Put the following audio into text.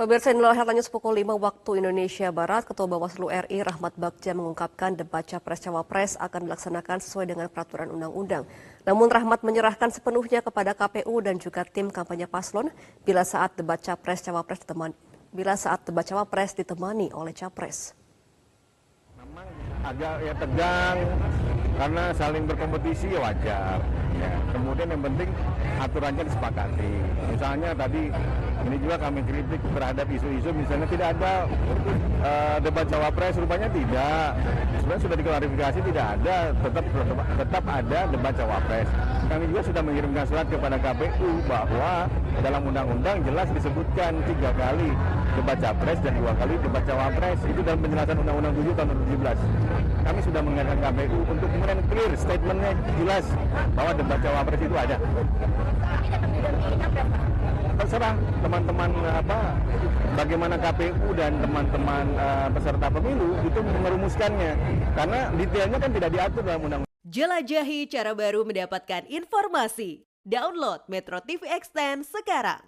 Pemirsa inilah Health News pukul 5 waktu Indonesia Barat, Ketua Bawaslu RI Rahmat Bagja mengungkapkan debat Capres Cawapres akan dilaksanakan sesuai dengan peraturan undang-undang. Namun Rahmat menyerahkan sepenuhnya kepada KPU dan juga tim kampanye paslon bila saat debat Capres Cawapres ditemani, bila saat debat Cawapres ditemani oleh Capres. Memang agak ya tegang karena saling berkompetisi ya wajar. Ya, kemudian yang penting aturannya disepakati. Misalnya tadi ini juga kami kritik terhadap isu-isu misalnya tidak ada uh, debat cawapres rupanya tidak. Sebenarnya sudah diklarifikasi tidak ada, tetap tetap, ada debat cawapres. Kami juga sudah mengirimkan surat kepada KPU bahwa dalam undang-undang jelas disebutkan tiga kali debat capres dan dua kali debat cawapres itu dalam penjelasan Undang-Undang 7 tahun 2017. Kami sudah mengingatkan KPU untuk kemudian clear statementnya jelas bahwa debat cawapres itu ada. Terserah teman-teman apa bagaimana KPU dan teman-teman uh, peserta pemilu itu merumuskannya karena detailnya kan tidak diatur dalam undang. Jelajahi cara baru mendapatkan informasi. Download Metro TV Extend sekarang.